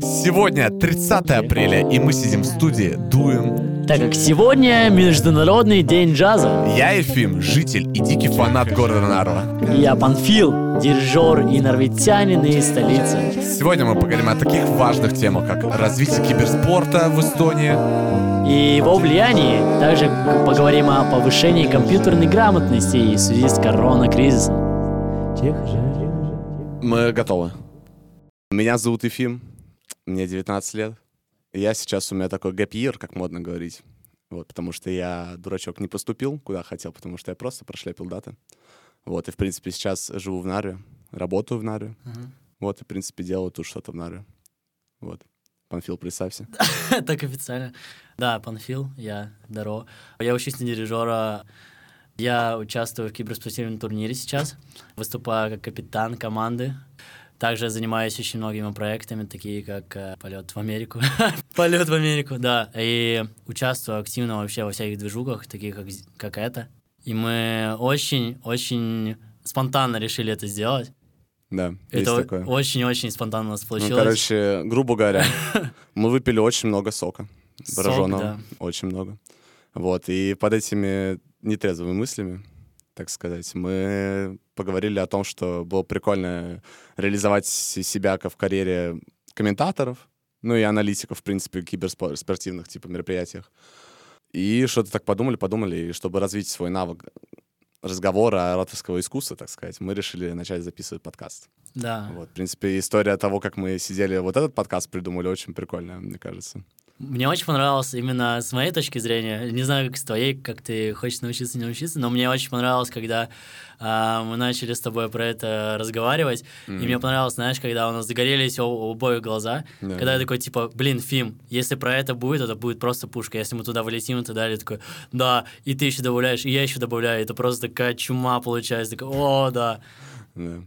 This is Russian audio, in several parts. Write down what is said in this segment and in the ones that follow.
Сегодня 30 апреля, и мы сидим в студии, дуем. Так как сегодня Международный день джаза. Я Ефим, житель и дикий фанат города Нарва. Я Панфил, дирижер и норвитянин из столицы. Сегодня мы поговорим о таких важных темах, как развитие киберспорта в Эстонии. И его влиянии. Также поговорим о повышении компьютерной грамотности в связи с коронакризисом. Мы готовы. Меня зовут Ефим, мне 19 лет. Я сейчас, у меня такой гэп как модно говорить. Вот, потому что я, дурачок, не поступил, куда хотел, потому что я просто прошляпил даты. Вот, и, в принципе, сейчас живу в Нарве, работаю в Нарве. Мгм. Вот, и, в принципе, делаю тут что-то в Нарве. Вот. Панфил, представься. Так официально. Да, Панфил, я здорово. Я учусь на дирижера. Я участвую в киберспортивном турнире сейчас. Выступаю как капитан команды. Также занимаюсь очень многими проектами, такие как э, полет в Америку. полет в Америку, да. И участвую активно вообще во всяких движухах, таких как, как это. И мы очень-очень спонтанно решили это сделать. Да, есть это такое. очень-очень спонтанно у нас Ну, получилось. короче, грубо говоря, мы выпили очень много сока. Сок, Броженого. да. Очень много. Вот, и под этими нетрезвыми мыслями, так сказать, мы поговорили о том, что было прикольно реализовать себя в карьере комментаторов, ну и аналитиков, в принципе, киберспортивных типа мероприятиях. И что-то так подумали, подумали, и чтобы развить свой навык разговора, ораторского искусства, так сказать, мы решили начать записывать подкаст. Да. Вот, в принципе, история того, как мы сидели, вот этот подкаст придумали, очень прикольная, мне кажется. Мне очень понравилось именно с моей точки зрения. Не знаю, как с твоей, как ты хочешь научиться, не научиться, но мне очень понравилось, когда а, мы начали с тобой про это разговаривать. И мне понравилось, знаешь, когда у нас загорелись у, у обоих глаза. Да. Когда я такой, типа, блин, Фим, если про это будет, это будет просто пушка. Если мы туда вылетим и так далее, такой, да, и ты еще добавляешь, и я еще добавляю. Это просто такая чума получается. Такой, о, да. Да.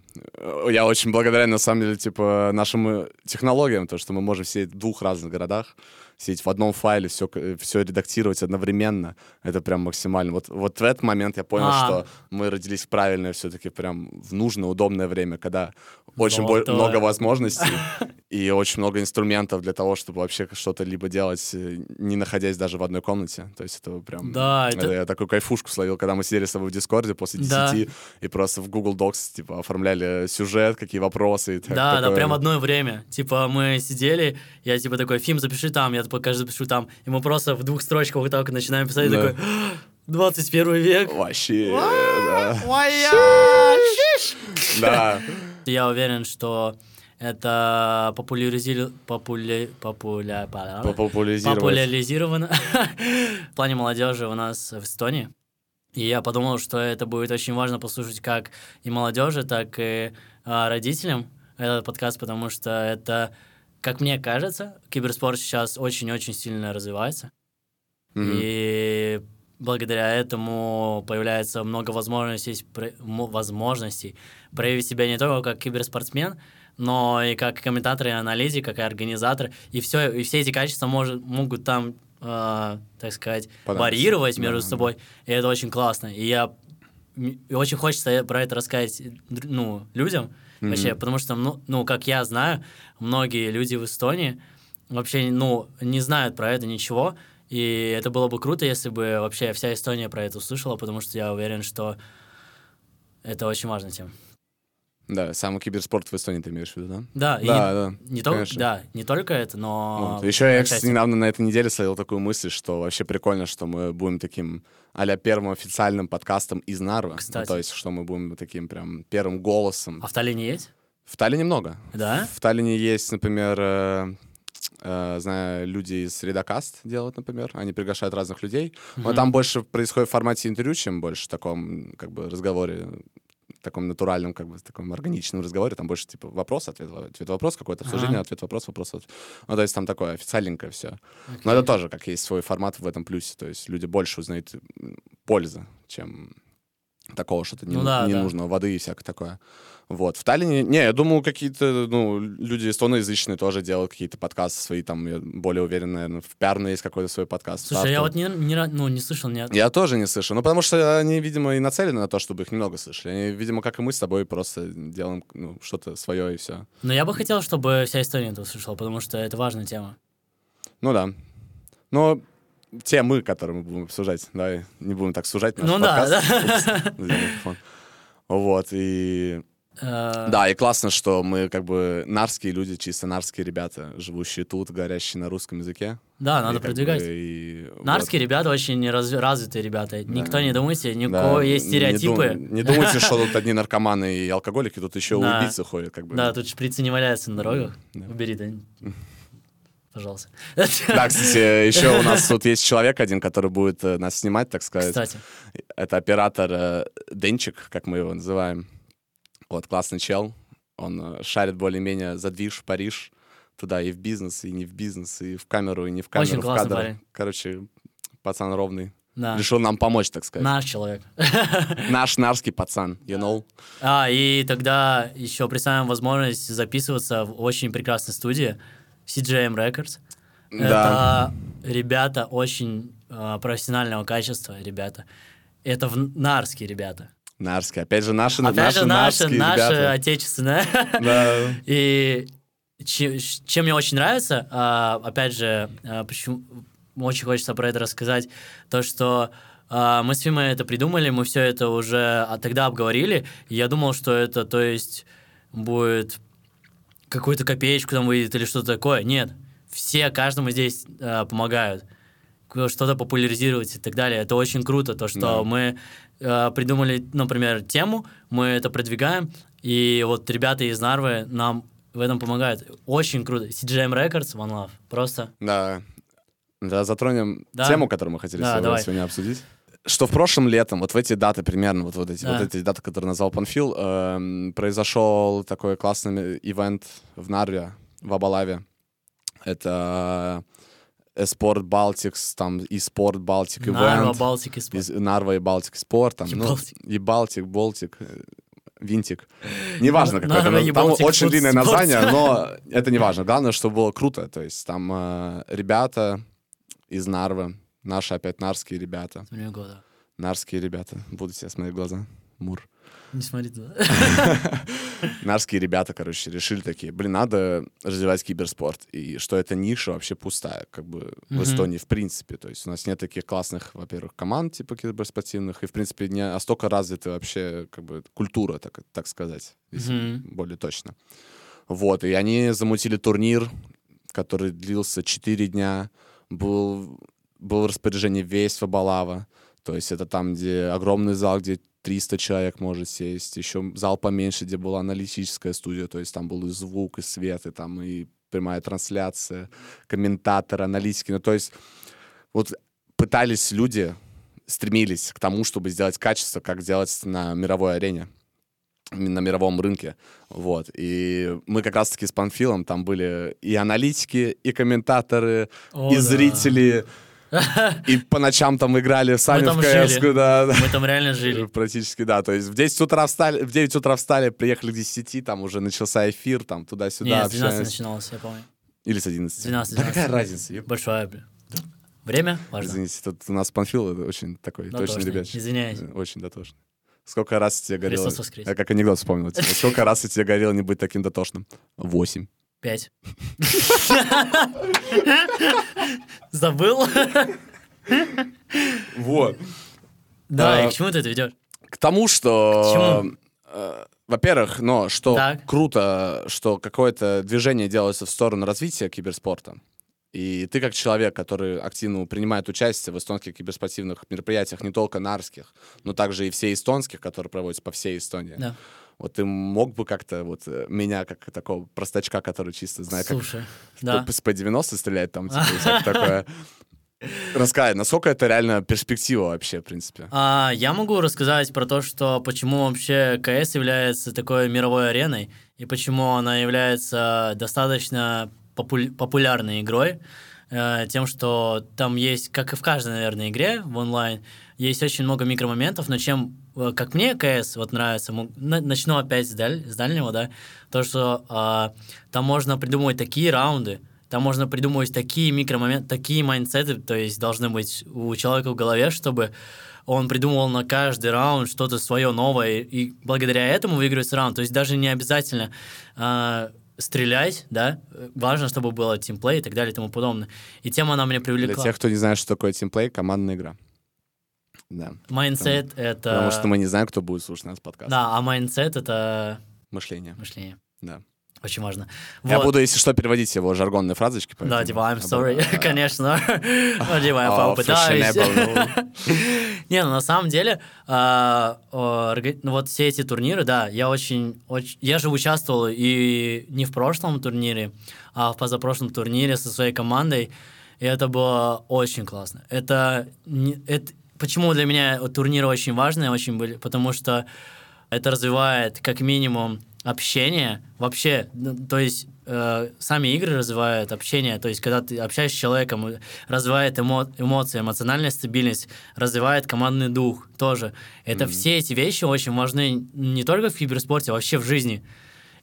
Я очень благодарен, на самом деле, типа, нашим э, технологиям, то, что мы можем сидеть в двух разных городах, сидеть в одном файле, все, все редактировать одновременно. Это прям максимально. Вот, вот в этот момент я понял, А. что мы родились в правильное все-таки прям в нужное, удобное время, когда очень бо- много возможностей и очень много инструментов для того, чтобы вообще что-то либо делать, э, не находясь даже в одной комнате. То есть это прям... Да, это- Я такую кайфушку словил, когда мы сидели с тобой в Дискорде после 10 Да. и просто в Google Docs, типа, оформляли сюжет, какие вопросы. И так- Да, да, такое. прям одно время. Типа, мы сидели, я типа такой, Фим, запиши там, я такой, каждый запишу там. И мы просто в двух строчках вот так начинаем писать, и Да. такой, 21 век. Вообще, да. Да. Я уверен, что это популяризировано, популя... популя... Популяризировано в плане молодежи у нас в Эстонии. И я подумал, что это будет очень важно послушать как и молодежи, так и а, родителям этот подкаст, потому что это, как мне кажется, киберспорт сейчас очень-очень сильно развивается. Мгм. И благодаря этому появляется много возможностей, возможностей проявить себя не только как киберспортсмен, но и как комментатор, и аналитик, как и организатор. И, все, и все эти качества может, могут там, э, так сказать, Понравится. варьировать между Да, да. собой. И это очень классно. И я и очень хочется про это рассказать ну, людям вообще, Мгм. потому что, ну, ну, как я знаю, многие люди в Эстонии вообще, ну, не знают про это ничего, и это было бы круто, если бы вообще вся Эстония про это услышала, потому что я уверен, что это очень важная тема. Да, самый киберспорт в Эстонии ты имеешь в виду, да? Да, и Да, не, да, не да, не только это, но... Вот. Еще я, кстати, недавно на этой неделе словил такую мысль, что вообще прикольно, что мы будем таким а первым официальным подкастом из Нарвы. Ну, Кстати. то есть, что мы будем таким прям первым голосом. А в Таллине есть? В Таллине много. Да? В Таллине есть, например, э, э, знаю, люди из Редокаст делают, например. Они приглашают разных людей. Но Мгм. там больше происходит в формате интервью, чем больше в таком, как бы, разговоре таком натуральном, как бы, таком органичном разговоре, там больше, типа, вопрос, ответ, ответ, вопрос, какое-то обсуждение, Ага. ответ, вопрос, вопрос, ответ. Ну, то есть там такое официальненькое все. Но это тоже, как есть свой формат в этом плюсе, то есть люди больше узнают пользы, чем такого что-то не, Ну да, не да. воды и всякое такое. Вот. В Таллине, не, я думаю, какие-то, ну, люди эстоноязычные тоже делают какие-то подкасты свои, там, я более уверен, наверное, в Пярне есть какой-то свой подкаст. Слушай, я Тарту. вот не, не, ну, не слышал ни... Я тоже не слышу. Ну, потому что они, видимо, и нацелены на то, чтобы их немного слышали. Они, видимо, как и мы с тобой, просто делаем ну, что-то свое и все. Но я бы хотел, чтобы вся Эстония это услышала, потому что это важная тема. Ну да. Но те мы, которые мы будем обсуждать, давай не будем так сужать наш Ну да, подкаст. да. Упс, взял микрофон. Вот, и... Э, Да, и классно, что мы как бы нарские люди, чисто нарские ребята, живущие тут, говорящие на русском языке. Да, И надо как бы продвигать. и вот. Нарские ребята очень раз- развитые ребята. Никто не думайте, ни у Да, есть не дум- стереотипы. Не, думайте, что тут одни наркоманы и алкоголики, тут еще Да. убийцы ходят, как бы. Да, тут шприцы не валяются на дорогах. Да. Убери, да. Пожалуйста. Да, кстати, еще у нас тут есть человек один, который будет э, нас снимать, так сказать. Кстати. Это оператор э, Денчик, как мы его называем. Вот, классный чел. Он э, шарит более-менее за движ в Париж. Туда и в бизнес, и не в бизнес, и в камеру, и не в камеру, Очень в классный кадр. парень. Короче, пацан ровный. Да. Решил нам помочь, так сказать. Наш человек. Наш нарский пацан, you know? А, и тогда еще представим возможность записываться в очень прекрасной студии CGM Records. Да. Это ребята очень а, профессионального качества, ребята. Это в Нарские ребята. Нарский. Опять же, наши, Опять наши же, наши, нарские наши ребята. отечественные. Да. И че- чем мне очень нравится, а, опять же, а, почему очень хочется про это рассказать, то, что а, мы с Фимой это придумали, мы все это уже а, тогда обговорили, я думал, что это, то есть, будет какую-то копеечку там выйдет или что-то такое. Нет, все, каждому здесь а, помогают что-то популяризировать и так далее. Это очень круто, то, что Да. мы э, придумали, например, тему, мы это продвигаем, и вот ребята из Нарвы нам в этом помогают. Очень круто. CGM Records, One Love. Просто. Да. Да, затронем Да. тему, которую мы хотели Да, сегодня, сегодня обсудить. Что в прошлом летом, вот в эти даты примерно, вот, вот, эти, Да. вот эти даты, которые назвал Панфил, эм, произошел такой классный ивент в Нарве, в Абалаве. Это Эспорт Балтикс, там и Спорт Балтик Нарва, ивент. Балтики, Спорт. Нарва и Балтик Спорт. Там, И ну, Балтик. и Балтик, Болтик, э, Винтик. Неважно, какое Нарва это. и Там Балтик очень Фуд длинное Спорт. название, но это не важно. Главное, чтобы было круто. То есть там э, ребята из Нарвы, наши опять нарские ребята. Смотри в глаза. Нарские ребята. Буду тебя смотреть в глаза. Мур. Не смотри туда. Нарские ребята, короче, решили такие, блин, надо развивать киберспорт. И что эта ниша вообще пустая, как бы в. Эстонии в принципе. То есть у нас нет таких классных, во-первых, команд типа киберспортивных, и в принципе не настолько развита вообще как бы культура, так, так сказать, если более точно. Вот, и они замутили турнир, который длился 4 дня, был, был в распоряжении весь Фабалава. То есть это там, где огромный зал, где 300 человек может сесть, еще зал поменьше, где была аналитическая студия, то есть там был и звук, и свет, и там и прямая трансляция, комментаторы, аналитики. Ну, то есть вот пытались люди, стремились к тому, чтобы сделать качество, как делать на мировой арене на мировом рынке. Вот. И мы как раз-таки с Панфилом там были и аналитики, и комментаторы, О, и да. зрители. И по ночам там играли сами в КС. Да, да. Мы там реально жили. Практически, да. То есть в 10 утра встали, в 9 утра встали, приехали к 10, там уже начался эфир, там туда-сюда Нет, с 12 общаемся. начиналось, я помню. Или с 11. 12, Да какая 12. разница? ёп. Большое, блин. Время важно. Извините, тут у нас Панфил очень такой точный Дотошный. ребят. Извиняюсь. Очень дотошный. Сколько раз тебе говорил... Я как анекдот вспомнил. Сколько раз я тебе говорил не быть таким дотошным? Восемь. Пять. Забыл? Вот. Да, А, и к чему ты это ведешь? К тому, что... Э, Во-первых, но что Так. круто, что какое-то движение делается в сторону развития киберспорта. И ты как человек, который активно принимает участие в эстонских киберспортивных мероприятиях, не только нарских, но также и все эстонских, которые проводятся по всей Эстонии. Да. Вот ты мог бы как-то вот э, меня, как такого простачка, который чисто знает, как Слушай, да. по, по 90 стрелять там, типа, всякое такое, рассказать, насколько это реально перспектива вообще, в принципе. А, я могу рассказать про то, что почему вообще КС является такой мировой ареной и почему она является достаточно попу- популярной игрой. э, тем, что там есть, как и в каждой, наверное, игре в онлайн, есть очень много микромоментов, но чем, как мне КС вот нравится, начну опять с, даль, с дальнего, да, то, что э, там можно придумывать такие раунды, там можно придумывать такие микромоменты, такие майндсеты, то есть должны быть у человека в голове, чтобы он придумывал на каждый раунд что-то свое новое, и благодаря этому выигрывается раунд. То есть даже не обязательно э, стрелять, да, важно, чтобы было тимплей и так далее и тому подобное. И тема она меня привлекла. Для тех, кто не знает, что такое teamplay, командная игра. Да. Mindset — это... Потому что мы не знаем, кто будет слушать наш подкаст. Да, а mindset — это... Мышление. Мышление. Да. Очень важно. Я вот. буду, если что, переводить его жаргонные фразочки. Поэтому... Да, типа, I'm sorry, конечно. Типа, я попытаюсь. Не, ну на самом деле, а, ну, вот все эти турниры, да, я очень, я же участвовал и не в прошлом турнире, а в позапрошлом турнире со своей командой, и это было очень классно. Это, это почему для меня турниры очень важные, очень были, потому что это развивает как минимум общение вообще, ну, то есть э, сами игры развивают общение, то есть когда ты общаешься с человеком, развивает эмо эмоции, эмоциональная стабильность, развивает командный дух тоже. Это mm-hmm. все эти вещи очень важны не только в киберспорте, а вообще в жизни.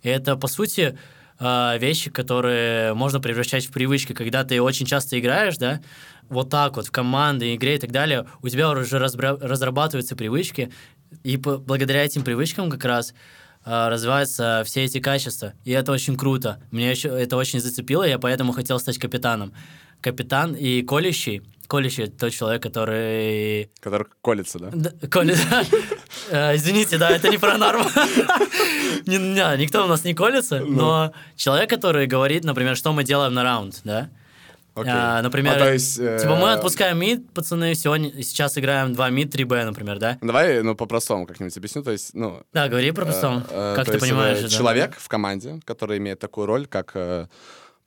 И это, по сути, э, вещи, которые можно превращать в привычки, когда ты очень часто играешь, да, вот так вот в команды, игре и так далее, у тебя уже разрабатываются привычки, и благодаря этим привычкам как раз а, развиваются все эти качества. И это очень круто. Мне еще это очень зацепило, я поэтому хотел стать капитаном. Капитан и колющий. Колющий — тот человек, который... Который колется, да? да колется. А, извините, да, это не про норму. Никто у нас не колется, ну. но человек, который говорит, например, что мы делаем на раунд, да? Okay. А, например, а, то есть, э... типа мы отпускаем мид, пацаны, сегодня, сейчас играем 2 мид, 3 Б, например, да? Давай, ну, по-простому как-нибудь объясню, то есть, ну... Да, говори по-простому, э, как ты понимаешь. Да. Человек в команде, который имеет такую роль, как...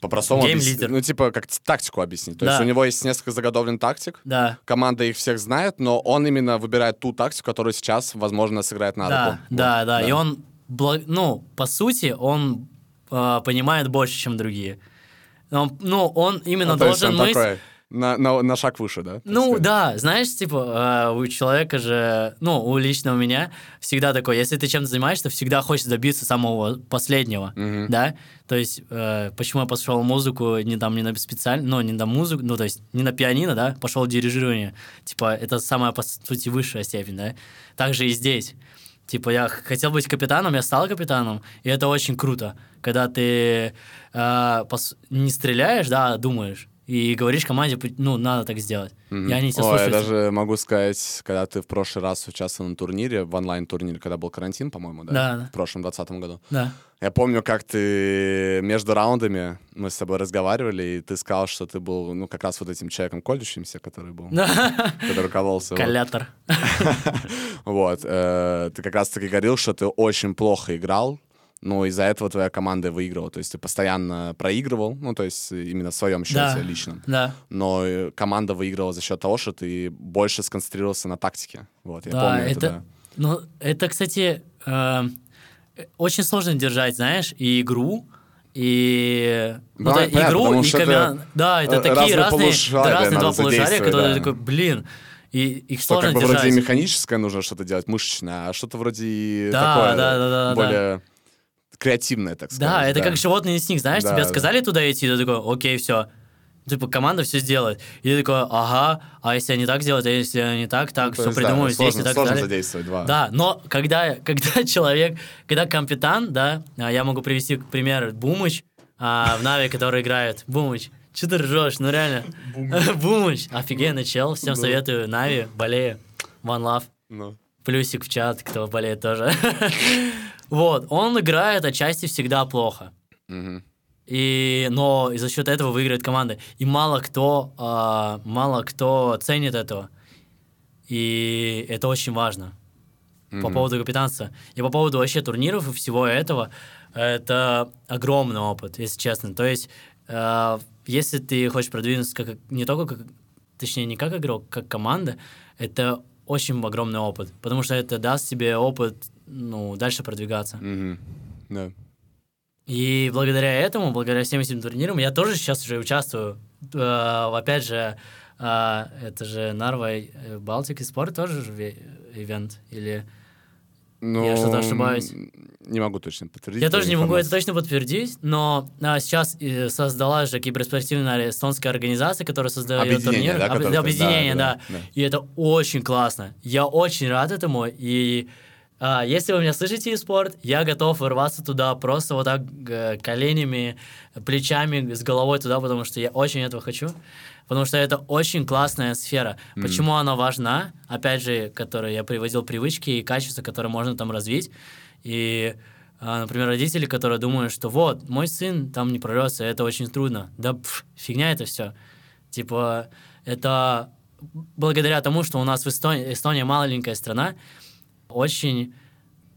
По-простому объяснить. Ну, типа, как тактику объяснить. То да. есть у него есть несколько заготовленных тактик. Да. Команда их всех знает, но он именно выбирает ту тактику, которую сейчас, возможно, сыграет на да, да, да, да. И он, ну, по сути, он э, понимает больше, чем другие. Он, ну, он именно ну, должен мыслить... На, на, на шаг выше, да? Ну, сказать. да, знаешь, типа, э, у человека же, ну, у лично у меня всегда такое, если ты чем-то занимаешься, всегда хочешь добиться самого последнего, mm-hmm. да? То есть, э, почему я пошел музыку, не там, не на специально, ну, не на музыку, ну, то есть, не на пианино, да, пошел дирижирование. Типа, это самая, по сути, высшая степень, да? Также и здесь. Типа, я хотел быть капитаном, я стал капитаном, и это очень круто, когда ты э, пос... не стреляешь, да, а думаешь и говоришь команде, ну, надо так сделать. Mm-hmm. И они тебя О, я даже могу сказать, когда ты в прошлый раз участвовал на турнире, в онлайн-турнире, когда был карантин, по-моему, да? Да. В прошлом, двадцатом году. Да. Я помню, как ты между раундами, мы с тобой разговаривали, и ты сказал, что ты был, ну, как раз вот этим человеком колющимся, который был, который руководился. Коллятор. Вот. Э, ты как раз-таки говорил, что ты очень плохо играл, но из-за этого твоя команда выигрывала. То есть ты постоянно проигрывал, ну, то есть именно в своем счете да, личном. Да. Но э, команда выигрывала за счет того, что ты больше сконцентрировался на тактике. Вот, я да, помню это. это да. Ну, это, кстати, э, очень сложно держать, знаешь, и игру, и ну, да, игру, и комя... Да, это такие разные, разные два полушария, которые да. такой, блин, и их что сложно как бы держать. вроде механическое нужно что-то делать, мышечное, а что-то вроде да, такое да, да, да, более... Да креативное, так сказать. Да, это да. как животный инстинкт, знаешь, да, тебе да. сказали туда идти, ты такой, окей, все. Типа команда все сделает. И ты такой, ага, а если они так сделают, а если они так, так, ну, все придумаю, да, здесь сложно, и так сложно далее. задействовать, два. Да, но когда, когда человек, когда капитан, да, а, я могу привести пример Бумыч, а, в Нави, который играет. Бумыч, что ты ржешь? Ну реально. Бумыч. Офигенный чел. Всем советую. Нави, болею. One love. Ну. Плюсик в чат, кто болеет тоже. Вот, он играет отчасти всегда плохо. И, но и за счет этого выиграет команда. И мало кто, э, мало кто ценит этого. И это очень важно. Mm-hmm. По поводу капитанства. И по поводу вообще турниров и всего этого, это огромный опыт, если честно. То есть, э, если ты хочешь продвинуться как, не только как, точнее, не как игрок, как команда, это очень огромный опыт. Потому что это даст тебе опыт ну, дальше продвигаться. Mm-hmm. Да. И благодаря этому, благодаря всем этим турнирам, я тоже сейчас уже участвую, э, опять же, э, это же Нарва, Балтик и спорт тоже же ве- ивент? Или... Ну, Я что-то ошибаюсь? Не могу точно подтвердить. Я тоже не могу это точно подтвердить, но а, сейчас э, создала же киберспортивная эстонская организация, которая создает Объединение, турниры. да, Об- объединение, да, да, да. И это очень классно. Я очень рад этому. И а, если вы меня слышите, спорт, я готов ворваться туда просто вот так э, коленями, плечами, с головой туда, потому что я очень этого хочу. Потому что это очень классная сфера. Почему она важна? Опять же, которые я приводил привычки и качества, которые можно там развить. И, а, например, родители, которые думают, что вот, мой сын там не прорвется, это очень трудно. Да пф, фигня это все. Типа, это благодаря тому, что у нас в Эстонии, Эстония маленькая страна, очень,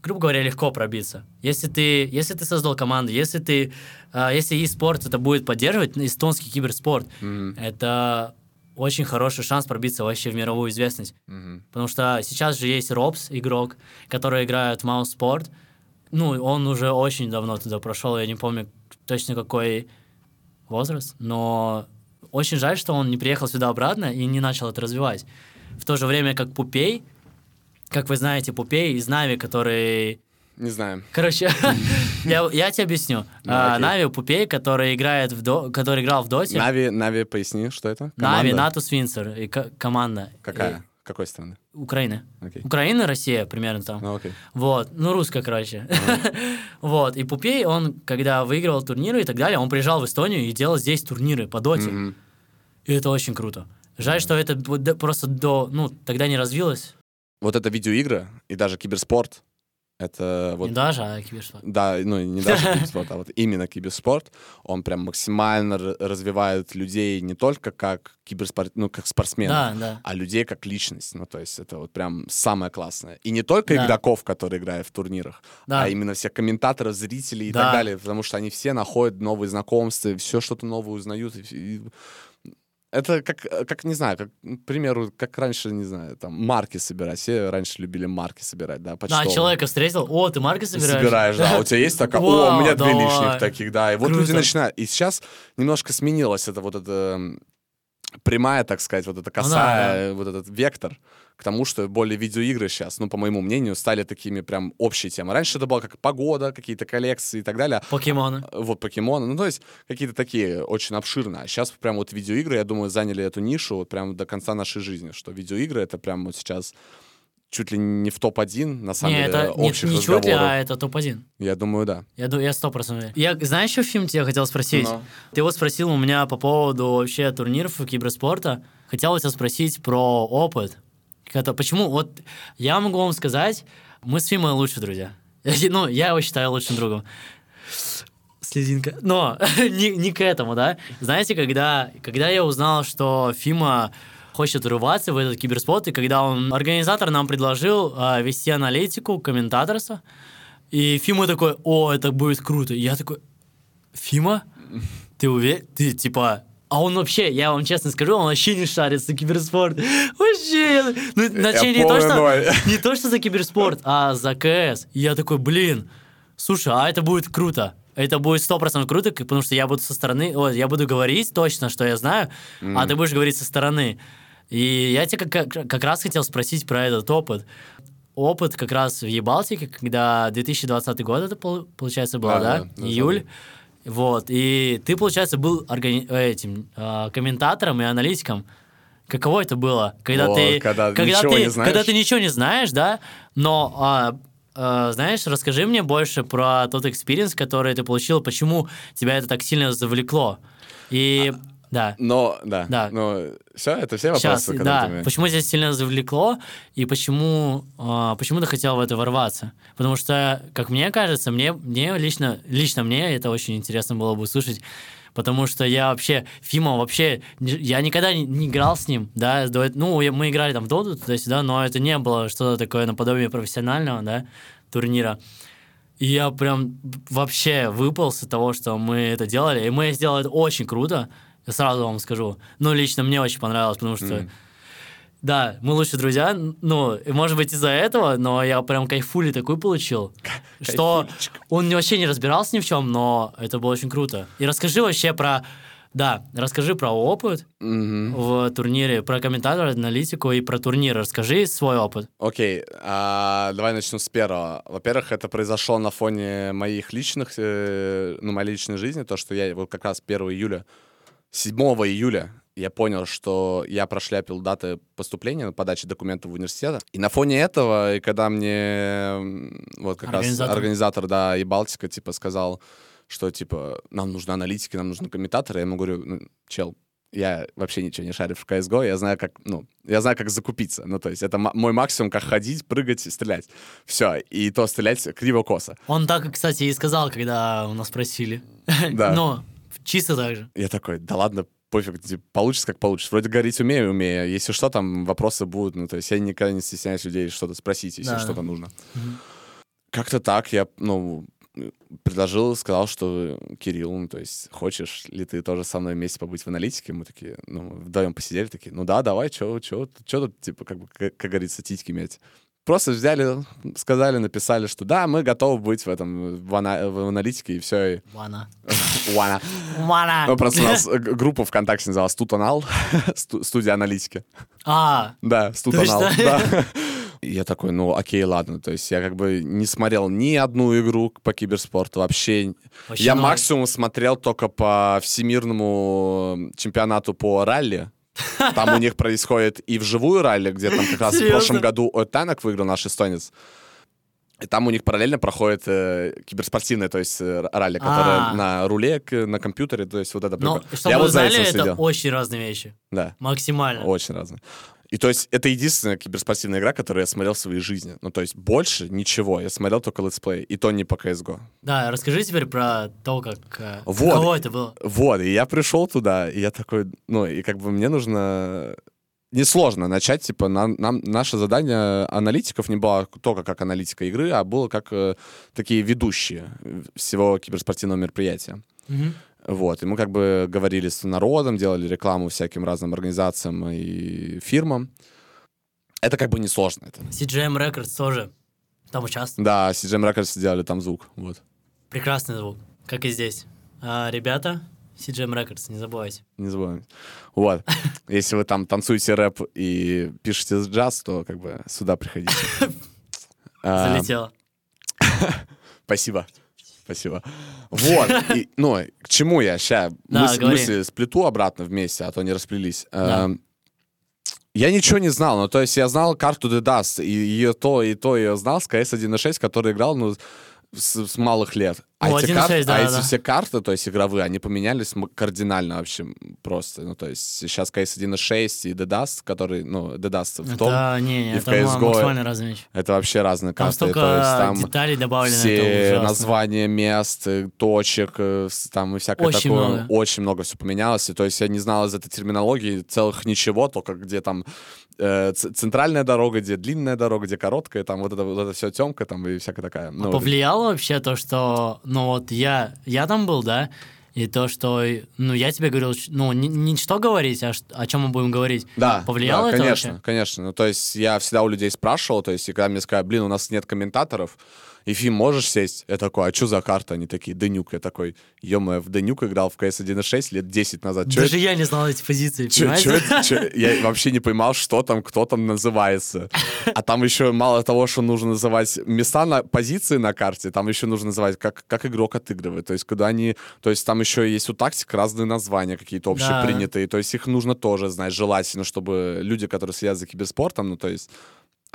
грубо говоря, легко пробиться. Если ты, если ты создал команду, если ты, а, если e-спорт это будет поддерживать, эстонский киберспорт, Мгм, это очень хороший шанс пробиться вообще в мировую известность. мгм. Потому что сейчас же есть Робс, игрок, который играет в Sport. Ну, он уже очень давно туда прошел, я не помню точно какой возраст, но очень жаль, что он не приехал сюда обратно и не начал это развивать. В то же время как Пупей, как вы знаете, Пупей из Нави, который Не знаю. Короче, я, я тебе объясню. Ну, А. Нави Пупей, который играет в до, который играл в Доте. Нави, Нави, поясни, что это? Нави? Натус Винцер и ко- команда. Какая? И- Какой страны? Украины. Окей. Украина, Россия примерно там. Ну, окей. Вот, ну русская, короче. вот, и Пупей, он, когда выигрывал турниры и так далее, он приезжал в Эстонию и делал здесь турниры по доте. Мгм. И это очень круто. Жаль, что это просто до, ну, тогда не развилось. Вот это видеоигры и даже киберспорт, это вот Не даже, а киберспорт. Да, ну не даже киберспорт, а вот именно киберспорт, он прям максимально развивает людей не только как киберспорт, ну как спортсменов, Да, да. а людей как личность. Ну то есть это вот прям самое классное. И не только Да. игроков, которые играют в турнирах, Да. а именно всех комментаторов, зрителей и Да. так далее, потому что они все находят новые знакомства, все что-то новое узнают. и- и- это как, как, не знаю, как, к примеру, как раньше, не знаю, там, марки собирать. Все раньше любили марки собирать, да, Да, почтовые. человека встретил, о, ты марки собираешь? Собираешь, да. У тебя есть такая, о, у меня две лишних таких, да. И вот люди начинают. И сейчас немножко сменилось это вот это прямая, так сказать, вот эта Ну да, косая, вот этот вектор к тому, что более видеоигры сейчас, ну, по моему мнению, стали такими прям общей темой. Раньше это было как погода, какие-то коллекции и так далее. Покемоны. Вот покемоны, ну, то есть какие-то такие очень обширные. А сейчас прям вот видеоигры, я думаю, заняли эту нишу вот прям до конца нашей жизни, что видеоигры — это прям вот сейчас чуть ли не в топ-1, на самом Не, деле, это не, общих не чуть ли, а это топ-1. Я думаю, да. Я, ду- я сто процентов. уверен. Я, знаешь, что фильм тебе хотел спросить? Ну. Ты вот спросил у меня по поводу вообще турниров и киберспорта. Хотел тебя спросить про опыт. Это, почему? Вот я могу вам сказать, мы с Фимой лучшие друзья. Ну, я его считаю лучшим другом. Слезинка. Но не, не к этому, да? Знаете, когда, когда я узнал, что Фима хочет врываться в этот киберспорт, и когда он, организатор нам предложил а, вести аналитику, комментаторство, и Фима такой, о, это будет круто. И я такой, Фима, ты уверен? Ты типа... А он вообще, я вам честно скажу, он вообще не шарит за киберспорт. Вообще. Ну, точнее, не то, что, ноль. не то, что за киберспорт, а за КС. И я такой, блин, слушай, а это будет круто. Это будет сто процентов круто, потому что я буду со стороны, ой, я буду говорить точно, что я знаю, а ты будешь говорить со стороны. И я тебя как, как- как раз хотел спросить про этот опыт. Опыт как раз в Ебалтике, когда 2020 год это пол- получается было, Да, да? да, да, Июль. забыл. Вот, и ты, получается, был органи- э, этим а, комментатором и аналитиком. Каково это было, когда О, ты, когда ничего ты, не знаешь. когда ты ничего не знаешь, да? Но а, а, знаешь, расскажи мне больше про тот experience, который ты получил, почему тебя это так сильно завлекло. И да. Но, да. Да. Но все, это все Сейчас, вопросы, да, которые ты почему тебя сильно завлекло и почему, а, почему ты хотел в это ворваться? Потому что, как мне кажется, мне, мне лично, лично мне это очень интересно было бы услышать, потому что я вообще, Фима вообще, я никогда не, не играл с ним, да, ну, мы играли там в Доту туда-сюда, но это не было что-то такое наподобие профессионального, да, турнира. И я прям вообще выпал с того, что мы это делали. И мы сделали это очень круто. Я сразу вам скажу. Ну, лично мне очень понравилось, потому что... Мгм. Да, мы лучшие друзья. Ну, может быть, из-за этого, но я прям кайфули такой получил. Что он вообще не разбирался ни в чем, но это было очень круто. И расскажи вообще про Да, расскажи про опыт в турнире, про комментатора, аналитику и про турнир. Расскажи свой опыт. Окей, а, давай начнем с первого. Во-первых, это произошло на фоне моих личных, э, ну, моей личной жизни, то, что я вот как раз 1 июля, 7 июля я понял, что я прошляпил даты поступления, подачи документов в университет. И на фоне этого, и когда мне вот как Организатор. раз организатор, да, и Балтика, типа, сказал, что, типа, нам нужны аналитики, нам нужны комментаторы, я ему говорю, ну, чел, я вообще ничего не шарю в CSGO, я знаю, как, ну, я знаю, как закупиться. Ну, то есть это мой максимум, как ходить, прыгать и стрелять. Все, и то стрелять криво-косо. Он так, кстати, и сказал, когда у нас спросили. Да. Но чисто так же. Я такой, да ладно, пофиг, типа, получится как получится. Вроде говорить умею, умею. Если что, там вопросы будут. Ну, то есть я никогда не стесняюсь людей что-то спросить, если Да, что-то нужно. Мгм. Как-то так я, ну, предложил, сказал, что Кирилл, ну, то есть хочешь ли ты тоже со мной вместе побыть в аналитике? Мы такие, ну, вдвоем посидели, такие, ну да, давай, чё, чё, чё тут, типа, как бы, как, как говорится, титьки мять. Просто взяли, сказали, написали, что да, мы готовы быть в этом, в, ана- в аналитике, и все, и Вана. Уана. Вана. Ну, просто у нас э, группа ВКонтакте называлась Стутанал, сту- студия аналитики. А, Да, Стутанал. Да. Я такой, ну, окей, ладно. То есть я как бы не смотрел ни одну игру по киберспорту вообще. вообще я ноль. максимум смотрел только по всемирному чемпионату по ралли. Там у них происходит и вживую ралли, где там как раз в прошлом году Танок выиграл наш эстонец. И там у них параллельно проходит э, киберспортивное, то есть э, ралли, которое А. на руле, к- на компьютере, то есть вот это Но, чтобы Я вы вот знали, это очень разные вещи. Да, Максимально. очень разные. И то есть это единственная киберспортивная игра, которую я смотрел в своей жизни. Ну то есть больше ничего. Я смотрел только let's play, и то не по CSGO. Да, расскажи теперь про то, как... э, Вот. Каково это было? Вот, и я пришел туда, и я такой, ну, и как бы мне нужно... Несложно начать, типа, нам, нам- наше задание аналитиков не было только как аналитика игры, а было как э, такие ведущие всего киберспортивного мероприятия. Мгм. Вот, и мы как бы говорили с народом, делали рекламу всяким разным организациям и фирмам. Это как бы несложно. Это. CGM Records тоже там участвует. Да, CGM Records делали там звук, вот. Прекрасный звук, как и здесь. А, ребята, CGM Records, не забывайте. Не забываем. Вот. Если вы там танцуете рэп и пишете джаз, то как бы сюда приходите. А, Залетело. Спасибо. Спасибо. Вот. И, ну, к чему я сейчас? Да, мысли, говори. мысли сплету обратно вместе, а то не расплелись. Да. Эм, Я ничего не знал, ну, то есть я знал карту The Dust, и ее то, и то я знал с CS 1.6, который играл, ну, с, с малых лет. А, Ну, эти, 1.6, карты, да, а да, эти да. все карты, то есть игровые, они поменялись кардинально вообще просто. Ну, то есть сейчас CS 1.6 и The Dust, который, ну, The Dust в том, Это, не, и в CS:GO максимально разные вещи. это вообще разные Там карты. столько то есть там деталей добавлено, все названия мест, э, точек, э, там и всякое Очень такое. много. Очень много все поменялось. И, то есть я не знал из этой терминологии целых ничего, только где там э, центральная дорога, где длинная дорога, где короткая, там вот это, вот это все темка там и всякая такая. Ну, А повлияло вообще то, что, ну вот я, я там был, да, и то, что, ну я тебе говорил, ну не, не что говорить, а ш- о чем мы будем говорить. Да, Повлияло да, это конечно, вообще? конечно. Ну, то есть я всегда у людей спрашивал, то есть, и когда мне сказали, блин, у нас нет комментаторов, Ефим, можешь сесть? Я такой, а что за карта? Они такие, Денюк. Я такой, ё в Денюк играл в CS 1.6 лет 10 назад. Чё Даже я не знал эти позиции, Чё- понимаете? чё это- чё- Я вообще не понимал, что там, кто там называется. А там еще мало того, что нужно называть места на позиции на карте, там еще нужно называть, как, как игрок отыгрывает. То есть, когда они. То есть там еще есть у тактик разные названия какие-то Да. общепринятые. То есть их нужно тоже знать, желательно, чтобы люди, которые следят за киберспортом, ну, то есть.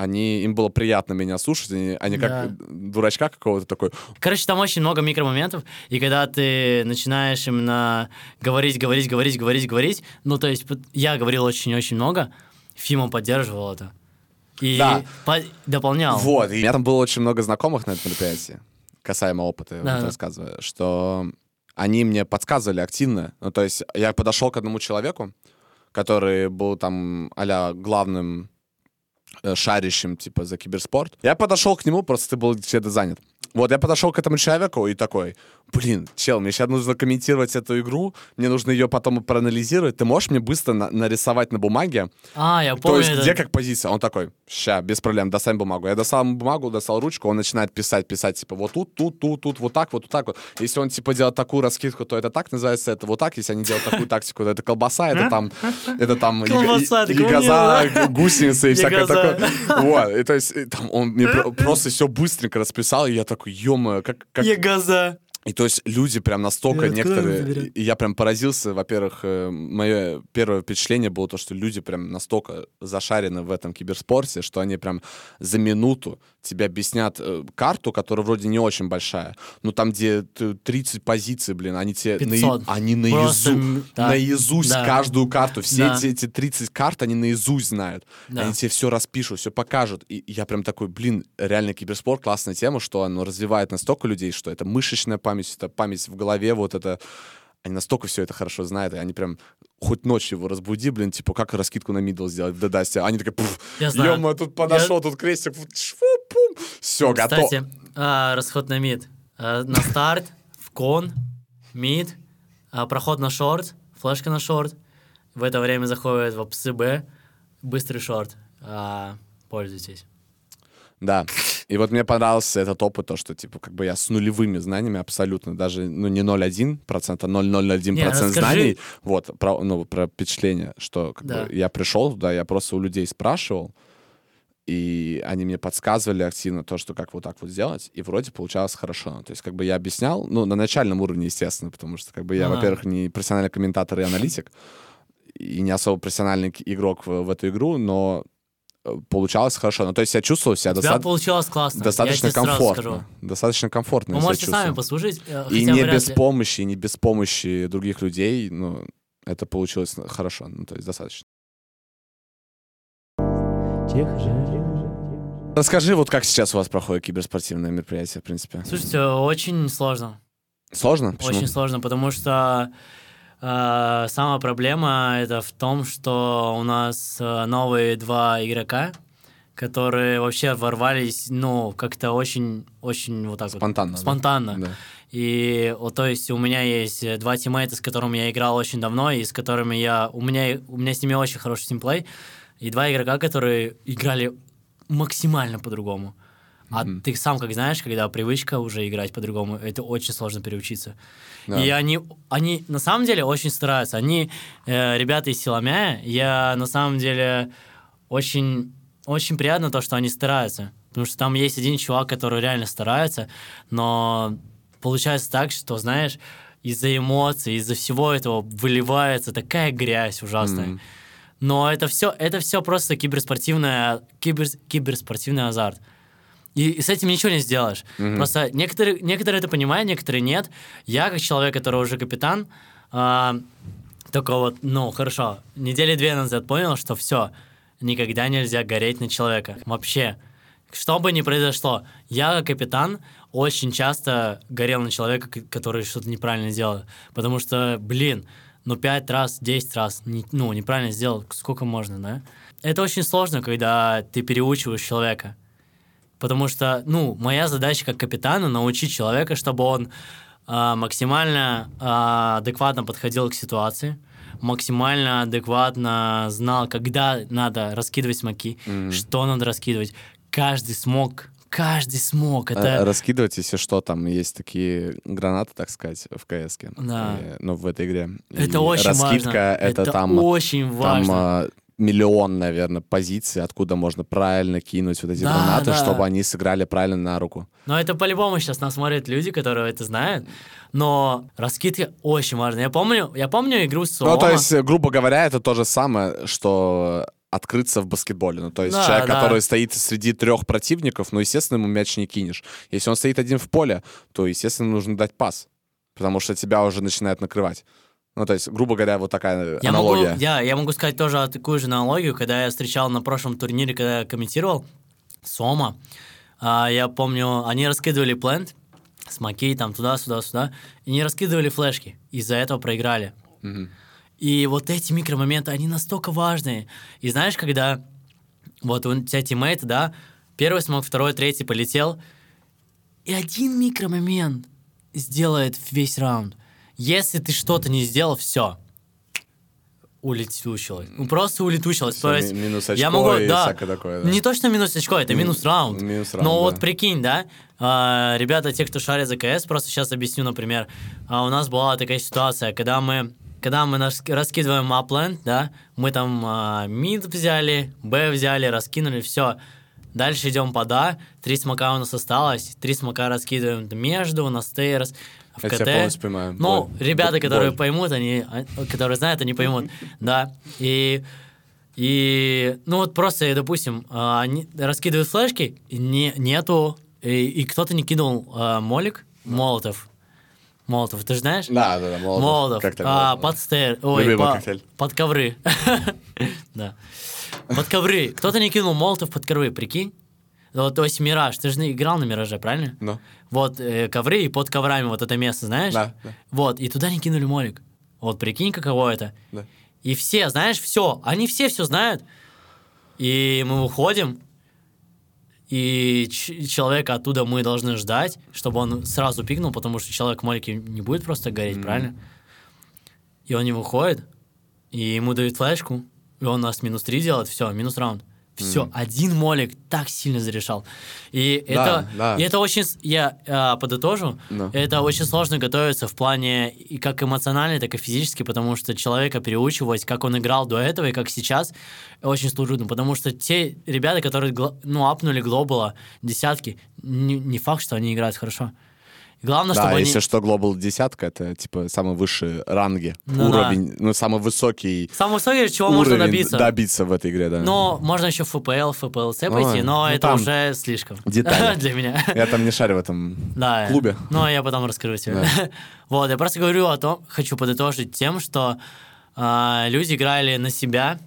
Они, им было приятно меня слушать, они, они Да. как дурачка какого-то такой, Короче, там очень много микромоментов, и когда ты начинаешь именно говорить, говорить, говорить, говорить, говорить, ну, то есть я говорил очень-очень много, Фима поддерживал это. И Да. по- дополнял. Вот, и у меня там было очень много знакомых на этом мероприятии, касаемо опыта, Да, вот да. рассказываю, что они мне подсказывали активно. Ну, то есть я подошел к одному человеку, который был там а главным шарящим, типа, за киберспорт. Я подошел к нему, просто ты был где-то занят. Вот, я подошел к этому человеку и такой, блин, чел, мне сейчас нужно комментировать эту игру, мне нужно ее потом проанализировать. Ты можешь мне быстро на- нарисовать на бумаге? А, я То помню. есть это. где как позиция? Он такой, ща, без проблем, достань бумагу. Я достал бумагу, достал ручку, он начинает писать, писать, типа, вот тут, тут, тут, тут, вот так, вот, вот так вот. Если он, типа, делает такую раскидку, то это так называется, это вот так. Если они делают такую тактику, то это колбаса, это там, это там ягоза, да? гусеница и всякое такое. Вот, и то есть там он мне про- просто все быстренько расписал, и я такой, ё как, как, Ягоза. И то есть люди прям настолько Э, это некоторые... И я прям поразился, во-первых, мое первое впечатление было то, что люди прям настолько зашарены в этом киберспорте, что они прям за минуту тебе объяснят э, карту, которая вроде не очень большая, но там, где ты 30 позиций, блин, они тебе... 500. они наизу- да. наизусть Да. каждую карту. Все Да. эти, эти 30 карт, они наизусть знают. Да. Они тебе все распишут, все покажут. И я прям такой, блин, реально киберспорт классная тема, что оно развивает настолько людей, что это мышечная память, это память в голове, вот это... Они настолько все это хорошо знают, и они прям хоть ночью его разбуди, блин, типа, как раскидку на мидл сделать в Дедасте. Они такие, Я знаю. ё тут подошел, тут крестик, все, готов. Кстати, а, расход на мид. А, на старт, в кон, мид, а, проход на шорт, флешка на шорт. В это время заходит в псы Б, быстрый шорт. А, пользуйтесь. Да. И вот мне понравился этот опыт, то, что, типа, как бы я с нулевыми знаниями абсолютно, даже, ну, не 0,1%, а 0,001% Не, расскажи. знаний, вот, про, ну, про впечатление, что, как Да. бы, я пришел туда, я просто у людей спрашивал, и они мне подсказывали активно то, что как вот так вот сделать, и вроде получалось хорошо. То есть, как бы я объяснял, ну, на начальном уровне, естественно, потому что, как бы, я, Ага. во-первых, не профессиональный комментатор и аналитик, и не особо профессиональный игрок в, в эту игру, но э, получалось хорошо. Ну, то есть я чувствовал себя У тебя доста- получилось классно. достаточно комфортно. Достаточно комфортно. Вы можете сами послушать. э, И не без ли. помощи, не без помощи других людей, ну, это получилось хорошо, ну, то есть достаточно. Расскажи, вот как сейчас у вас проходит киберспортивное мероприятие, в принципе. Слушайте, очень сложно. Сложно? Почему? Очень сложно, потому что э, самая проблема это в том, что у нас э, новые два игрока, которые вообще ворвались, ну, как-то очень, очень вот так Спонтанно, вот. Спонтанно. Да. И вот, то есть у меня есть два тиммейта, с которыми я играл очень давно, и с которыми я... У меня, у меня с ними очень хороший тимплей. И два игрока, которые играли максимально по-другому. А Мгм. ты сам как знаешь, когда привычка уже играть по-другому, это очень сложно переучиться. Да. И они, они на самом деле очень стараются. Они, э, ребята из Силамя, я на самом деле очень, очень приятно то, что они стараются. Потому что там есть один чувак, который реально старается, но получается так, что, знаешь, из-за эмоций, из-за всего этого выливается такая грязь ужасная. Мгм. Но это все, это все просто киберспортивная, кибер, киберспортивный азарт. И, и с этим ничего не сделаешь. Мгм. Просто некоторые, некоторые это понимают, некоторые нет. Я, как человек, который уже капитан, а, только вот, ну, хорошо, недели две назад понял, что все, никогда нельзя гореть на человека. Вообще. Что бы ни произошло, я, как капитан, очень часто горел на человека, который что-то неправильно делал. Потому что, блин, ну, пять раз, десять раз, не- ну, неправильно сделал, сколько можно, да? Это очень сложно, когда ты переучиваешь человека. Потому что, ну, моя задача как капитана научить человека, чтобы он а, максимально а, адекватно подходил к ситуации, максимально адекватно знал, когда надо раскидывать смоки, Мгм. что надо раскидывать. Каждый смог, каждый смог. А, Это Раскидывать, если что, там есть такие гранаты, так сказать, в КС. Да. Ну, в этой игре. И это очень раскидка важно. это, там... очень Там важно. а, миллион, наверное, позиций, откуда можно правильно кинуть вот эти Да, гранаты, да. чтобы они сыграли правильно на руку. Но это по-любому сейчас нас смотрят люди, которые это знают. Но раскидка очень важна. Я помню, я помню игру с Ну, то есть, э, грубо говоря, это то же самое, что открыться в баскетболе. Ну, то есть Да, человек, да. который стоит среди трех противников, ну, естественно, ему мяч не кинешь. Если он стоит один в поле, то, естественно, нужно дать пас, потому что тебя уже начинает накрывать. Ну, то есть, грубо говоря, вот такая Я могу, аналогия. я, я могу сказать тоже такую же аналогию, когда я встречал на прошлом турнире, когда я комментировал Сома. а, я помню, они раскидывали плент, смоки там туда-сюда-сюда, и не раскидывали флешки. Из-за этого проиграли. Мгм. И вот эти микромоменты, они настолько важные. И знаешь, когда вот у тебя teammate, да, первый smoke, второй, третий полетел, и один микромомент, сделает весь раунд. Если ты что-то не сделал, все. Улетучилось. Ну, просто улетучилось. Всё, То есть, ми- минус очко я могу, и да, такое, да. не точно минус очко, это Ми- минус раунд. минус раунд, Но да. вот прикинь, да, а, ребята, те, кто шарит за КС, просто сейчас объясню, например, а, у нас была такая ситуация, когда мы когда мы нас- раскидываем A plant, да, мы там а, мид взяли, Б взяли, раскинули, все. Дальше идем под А, три смока у нас осталось, три смока раскидываем между, на стейрс, в Я КТ. тебя полностью понимаю. Ну, Боль. ребята, Боль. которые поймут, они, а, которые знают, они поймут, да. И, и ну вот просто, допустим, а, они раскидывают флешки, не, нету, и, и кто-то не кинул а, молик, молотов. Молотов, ты же знаешь? Да, да, да, молотов. Молотов. Коктейль А, Молотов. под стейр, ой, Любимый по- коктейль. под ковры. Да. Под ковры. Кто-то не кинул молотов под ковры, прикинь? Вот, то есть Мираж, ты же играл на Мираже, правильно? Ну, Вот э, ковры и под коврами вот это место, знаешь? Да, да. Вот, и туда не кинули молик. Вот прикинь, каково это. да. И все, знаешь, все, они все все знают. И мы выходим, и человека оттуда мы должны ждать, чтобы он сразу пикнул, потому что человек в молике не будет просто гореть, Мгм. правильно? И он не выходит, и ему дают флешку, и он нас минус 3 делает, все, минус раунд. Все, Мгм. один молик так сильно зарешал. И Да, это, да. и это очень, я а, подытожу, Ну. это очень сложно готовиться в плане и как эмоционально, так и физически, потому что человека переучивать, как он играл до этого и как сейчас, очень трудно, потому что те ребята, которые ну, апнули глобала десятки, не, не факт, что они играют хорошо. Главное, Да, чтобы они... если что, Global десятка, это типа самый высший ранги, Ну уровень, ну, самый высокий Самый высокий, чего можно добиться. добиться в этой игре, да. Но можно еще в FPL, ФПЛЦ Ой, пойти, но ну это уже слишком. детали. Для меня. Я там не шарю в этом Да. клубе. Ну, я потом расскажу тебе. вот, я просто говорю о том, хочу подытожить тем, что а, люди играли на себя,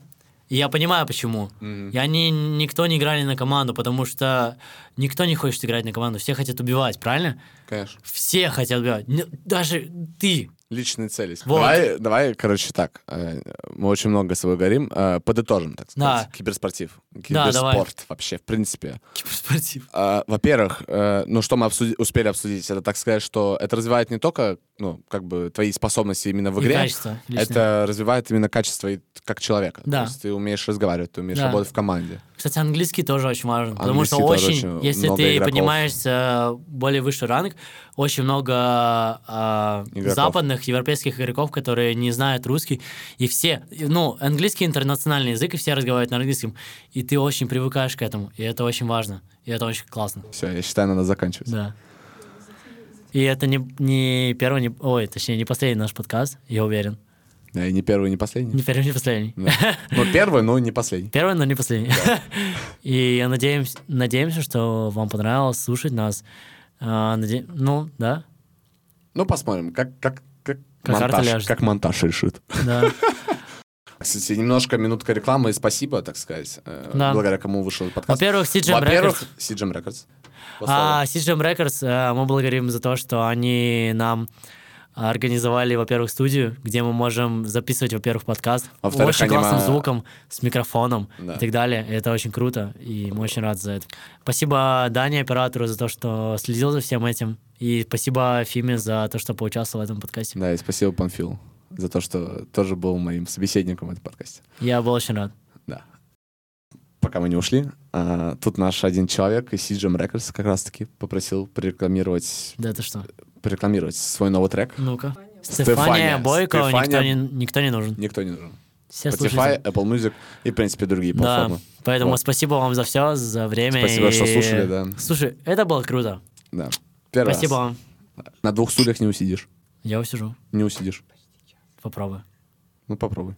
и я понимаю, почему. Мгм. И они, никто не играли на команду, потому что никто не хочет играть на команду, все хотят убивать, правильно? Конечно. Все хотят убивать. Н- Даже ты. Личные цели. Вот. Давай, давай, короче, так. э, Мы очень много с собой говорим. э, Подытожим, так сказать. Да. Киберспортив. Да, давай. Киберспорт вообще, в принципе. Киберспортив. А, Во-первых, э, ну что мы обсуди- успели обсудить, это так сказать, что это развивает не только, ну, как бы твои способности именно в И игре, качество личное. это развивает именно качество и как человека. Да. То есть ты умеешь разговаривать, ты умеешь Да. работать в команде. Кстати, английский тоже очень важен, потому что Английский очень, очень если много ты игроков. поднимаешься более выше ранг, очень много Игроков. западных европейских игроков, которые не знают русский, и все, ну, английский интернациональный язык, и все разговаривают на английском, и ты очень привыкаешь к этому, и это очень важно, и это очень классно, Все, я считаю, надо заканчивать. да. И это не, не первый, не, ой, точнее, не последний наш подкаст, я уверен. Да, и не первый, не последний. Не первый, не последний. Да. Ну, первый, но не последний. Первый, но не последний. И я надеемся, надеемся, что вам понравилось слушать нас. А, наде- Ну, да, Ну, посмотрим, как, как, как, Как монтаж, как монтаж решит. да. Кстати, немножко минутка рекламы и спасибо, так сказать, э, Да. благодаря кому вышел этот подкаст. Во-первых, CGM Во-первых, Records. CGM Records. А, CGM Records, э, мы благодарим за то, что они нам организовали, во-первых, студию, где мы можем записывать, во-первых, подкаст. Во-вторых, очень они классным звуком, с микрофоном Да. и так далее. И это очень круто, и мы очень рады за это. Спасибо Дане, оператору, за то, что следил за всем этим. И спасибо Фиме за то, что поучаствовал в этом подкасте. Да, и спасибо Панфилу за то, что тоже был моим собеседником в этом подкасте. Я был очень рад. Да. Пока мы не ушли, а, тут наш один человек из CGM Records как раз-таки попросил прорекламировать, Да это что? Прорекламировать свой новый трек. Ну-ка. Стефания. Стефания Бойко, никто Стефания. не, никто не нужен. Никто не нужен. Все Spotify, слушайте. Apple Music и, в принципе, другие Да, платформы. поэтому Вот. спасибо вам за все, за время. Спасибо, и- что слушали, да. Слушай, это было круто. Да. Первый спасибо раз. вам. На двух стульях не усидишь. Я усижу. Не усидишь. Попробую. Ну, попробуй.